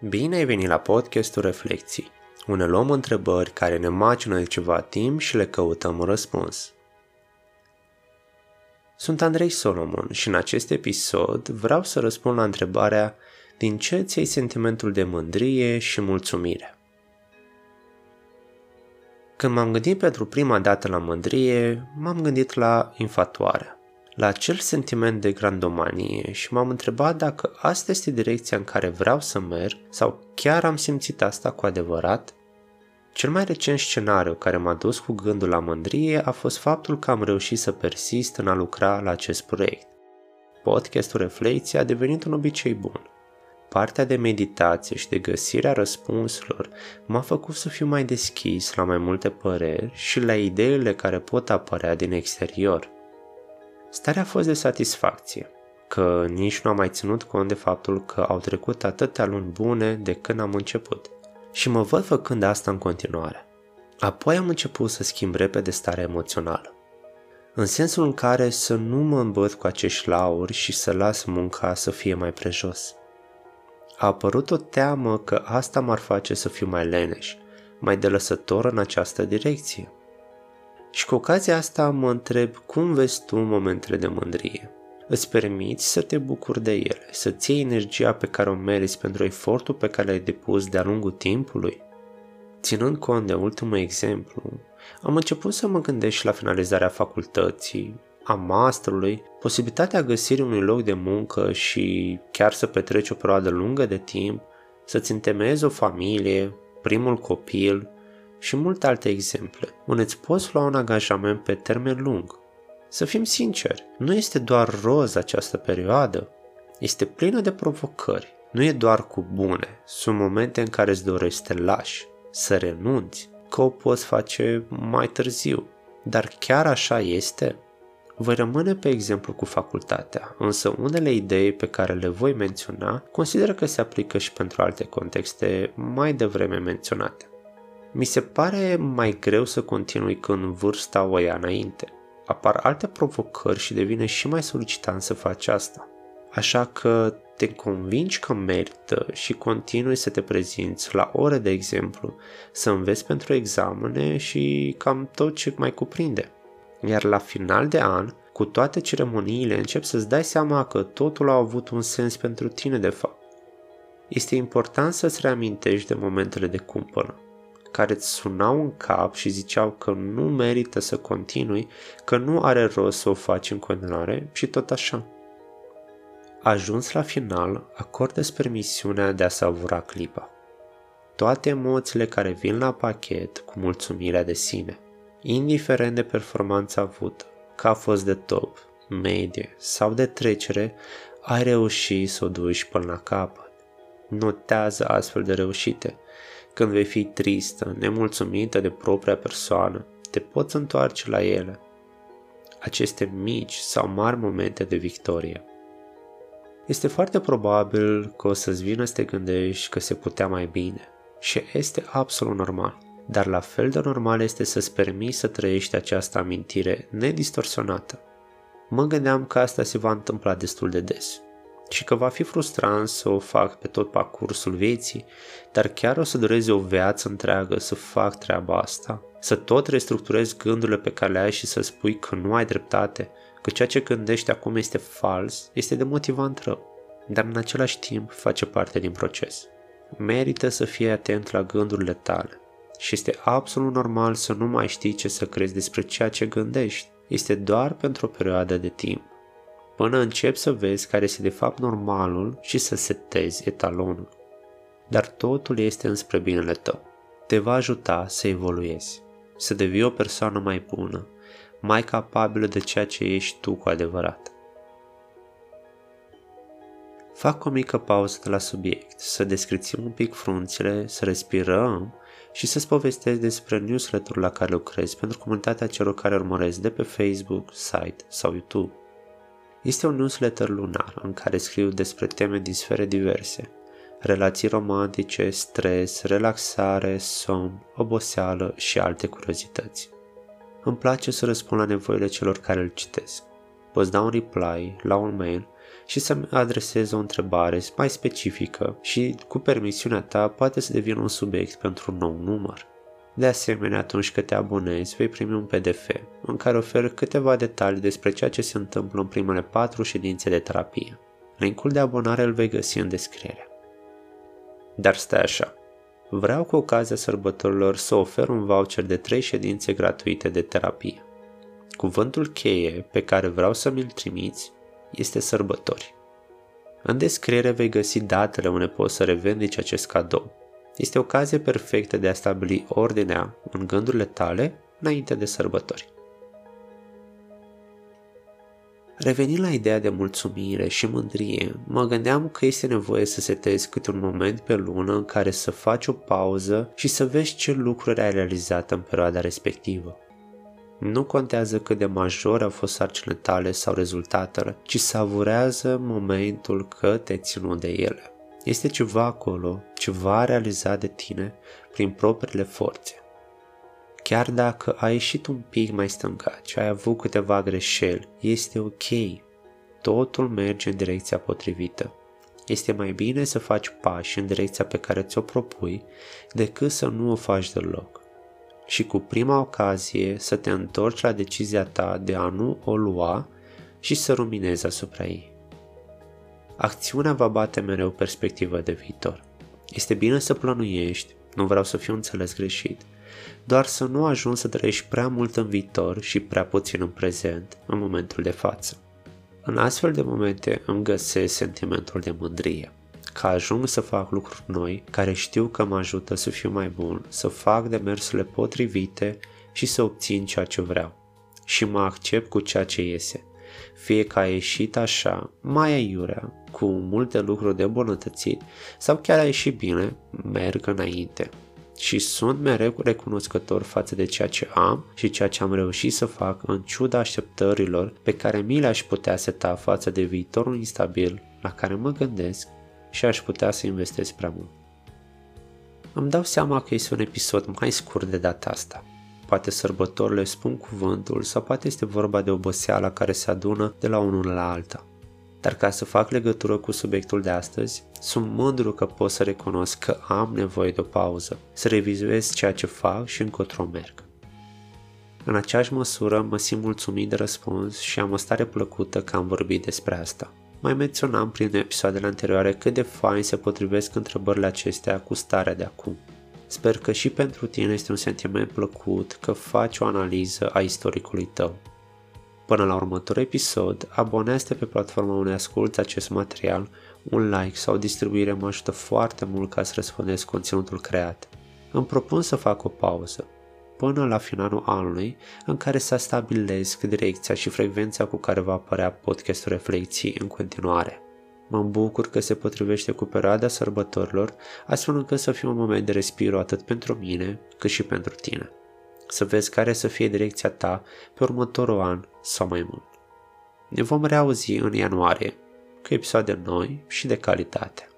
Bine ai venit la podcastul Reflecții, unde luăm întrebări care ne macină de ceva timp și le căutăm un răspuns. Sunt Andrei Solomon și în acest episod vreau să răspund la întrebarea din ce ți sentimentul de mândrie și mulțumire. Când m-am gândit pentru prima dată la mândrie, m-am gândit la infatuare la acel sentiment de grandomanie și m-am întrebat dacă asta este direcția în care vreau să merg sau chiar am simțit asta cu adevărat. Cel mai recent scenariu care m-a dus cu gândul la mândrie a fost faptul că am reușit să persist în a lucra la acest proiect. Podcastul Reflecție a devenit un obicei bun. Partea de meditație și de găsirea răspunsurilor m-a făcut să fiu mai deschis la mai multe păreri și la ideile care pot apărea din exterior – Starea a fost de satisfacție, că nici nu am mai ținut cont de faptul că au trecut atâtea luni bune de când am început. Și mă văd făcând asta în continuare. Apoi am început să schimb repede starea emoțională. În sensul în care să nu mă îmbăt cu acești lauri și să las munca să fie mai prejos. A apărut o teamă că asta m-ar face să fiu mai leneș, mai delăsător în această direcție. Și cu ocazia asta mă întreb cum vezi tu momentele de mândrie. Îți permiți să te bucuri de ele, să-ți iei energia pe care o meriți pentru efortul pe care l-ai depus de-a lungul timpului? Ținând cont de ultimul exemplu, am început să mă gândesc și la finalizarea facultății, a masterului, posibilitatea găsirii unui loc de muncă și chiar să petreci o perioadă lungă de timp, să-ți întemeiezi o familie, primul copil, și multe alte exemple, unde îți poți lua un angajament pe termen lung. Să fim sinceri, nu este doar roz această perioadă, este plină de provocări. Nu e doar cu bune, sunt momente în care îți dorești să te lași, să renunți, că o poți face mai târziu. Dar chiar așa este? Voi rămâne pe exemplu cu facultatea, însă unele idei pe care le voi menționa consider că se aplică și pentru alte contexte mai devreme menționate. Mi se pare mai greu să continui când vârsta o ia înainte. Apar alte provocări și devine și mai solicitant să faci asta. Așa că te convingi că merită și continui să te prezinți la ore, de exemplu, să înveți pentru examene și cam tot ce mai cuprinde. Iar la final de an, cu toate ceremoniile, încep să-ți dai seama că totul a avut un sens pentru tine de fapt. Este important să-ți reamintești de momentele de cumpănă care îți sunau în cap și ziceau că nu merită să continui, că nu are rost să o faci în continuare și tot așa. Ajuns la final, acordă permisiunea de a savura clipa. Toate emoțiile care vin la pachet cu mulțumirea de sine, indiferent de performanța avută, că a fost de top, medie sau de trecere, ai reușit să o duci până la capăt. Notează astfel de reușite – când vei fi tristă, nemulțumită de propria persoană, te poți întoarce la ele. Aceste mici sau mari momente de victorie. Este foarte probabil că o să-ți vină să te gândești că se putea mai bine și este absolut normal. Dar la fel de normal este să-ți permiți să trăiești această amintire nedistorsionată. Mă gândeam că asta se va întâmpla destul de des și că va fi frustrant să o fac pe tot parcursul vieții, dar chiar o să dureze o viață întreagă să fac treaba asta, să tot restructurezi gândurile pe care le ai și să spui că nu ai dreptate, că ceea ce gândești acum este fals, este demotivant rău, dar în același timp face parte din proces. Merită să fii atent la gândurile tale și este absolut normal să nu mai știi ce să crezi despre ceea ce gândești. Este doar pentru o perioadă de timp până începi să vezi care este de fapt normalul și să setezi etalonul. Dar totul este înspre binele tău. Te va ajuta să evoluezi, să devii o persoană mai bună, mai capabilă de ceea ce ești tu cu adevărat. Fac o mică pauză de la subiect, să descrițim un pic frunțile, să respirăm și să-ți povestesc despre newsletter la care lucrez pentru comunitatea celor care urmăresc de pe Facebook, site sau YouTube. Este un newsletter lunar în care scriu despre teme din sfere diverse, relații romantice, stres, relaxare, somn, oboseală și alte curiozități. Îmi place să răspund la nevoile celor care îl citesc. Poți da un reply la un mail și să-mi adresez o întrebare mai specifică și, cu permisiunea ta, poate să devină un subiect pentru un nou număr. De asemenea, atunci când te abonezi, vei primi un PDF în care ofer câteva detalii despre ceea ce se întâmplă în primele patru ședințe de terapie. Linkul de abonare îl vei găsi în descriere. Dar stai așa. Vreau cu ocazia sărbătorilor să ofer un voucher de 3 ședințe gratuite de terapie. Cuvântul cheie pe care vreau să mi-l trimiți este sărbători. În descriere vei găsi datele unde poți să revendici acest cadou. Este ocazie perfectă de a stabili ordinea în gândurile tale înainte de sărbători. Revenind la ideea de mulțumire și mândrie, mă gândeam că este nevoie să setezi câte un moment pe lună în care să faci o pauză și să vezi ce lucruri ai realizat în perioada respectivă. Nu contează cât de majore au fost sarcinile tale sau rezultatele, ci savurează momentul că te ținut de ele. Este ceva acolo, ceva realizat de tine prin propriile forțe. Chiar dacă ai ieșit un pic mai stângat și ai avut câteva greșeli, este ok. Totul merge în direcția potrivită. Este mai bine să faci pași în direcția pe care ți-o propui decât să nu o faci deloc. Și cu prima ocazie să te întorci la decizia ta de a nu o lua și să ruminezi asupra ei. Acțiunea va bate mereu perspectiva de viitor. Este bine să plănuiești, nu vreau să fiu înțeles greșit, doar să nu ajungi să trăiești prea mult în viitor și prea puțin în prezent, în momentul de față. În astfel de momente îmi găsesc sentimentul de mândrie, că ajung să fac lucruri noi care știu că mă ajută să fiu mai bun, să fac demersurile potrivite și să obțin ceea ce vreau. Și mă accept cu ceea ce iese. Fie că a ieșit așa, mai aiurea, cu multe lucruri de bunătățit, sau chiar a ieșit bine, merg înainte și sunt mereu recunoscător față de ceea ce am și ceea ce am reușit să fac în ciuda așteptărilor pe care mi le-aș putea seta față de viitorul instabil la care mă gândesc și aș putea să investesc prea mult. Îmi dau seama că este un episod mai scurt de data asta. Poate sărbătorile spun cuvântul sau poate este vorba de oboseala care se adună de la unul la alta. Dar ca să fac legătură cu subiectul de astăzi, sunt mândru că pot să recunosc că am nevoie de o pauză, să revizuiesc ceea ce fac și încotro merg. În aceeași măsură mă simt mulțumit de răspuns și am o stare plăcută că am vorbit despre asta. Mai menționam prin episoadele anterioare cât de fain se potrivesc întrebările acestea cu starea de acum. Sper că și pentru tine este un sentiment plăcut că faci o analiză a istoricului tău. Până la următorul episod, abonează-te pe platforma unde asculti acest material, un like sau o distribuire mă ajută foarte mult ca să răspundezi conținutul creat. Îmi propun să fac o pauză, până la finalul anului, în care să stabilesc direcția și frecvența cu care va apărea podcastul Reflecții în continuare. Mă bucur că se potrivește cu perioada sărbătorilor, astfel încât să fie un moment de respiro atât pentru mine, cât și pentru tine să vezi care să fie direcția ta pe următorul an sau mai mult. Ne vom reauzi în ianuarie cu episoade noi și de calitate.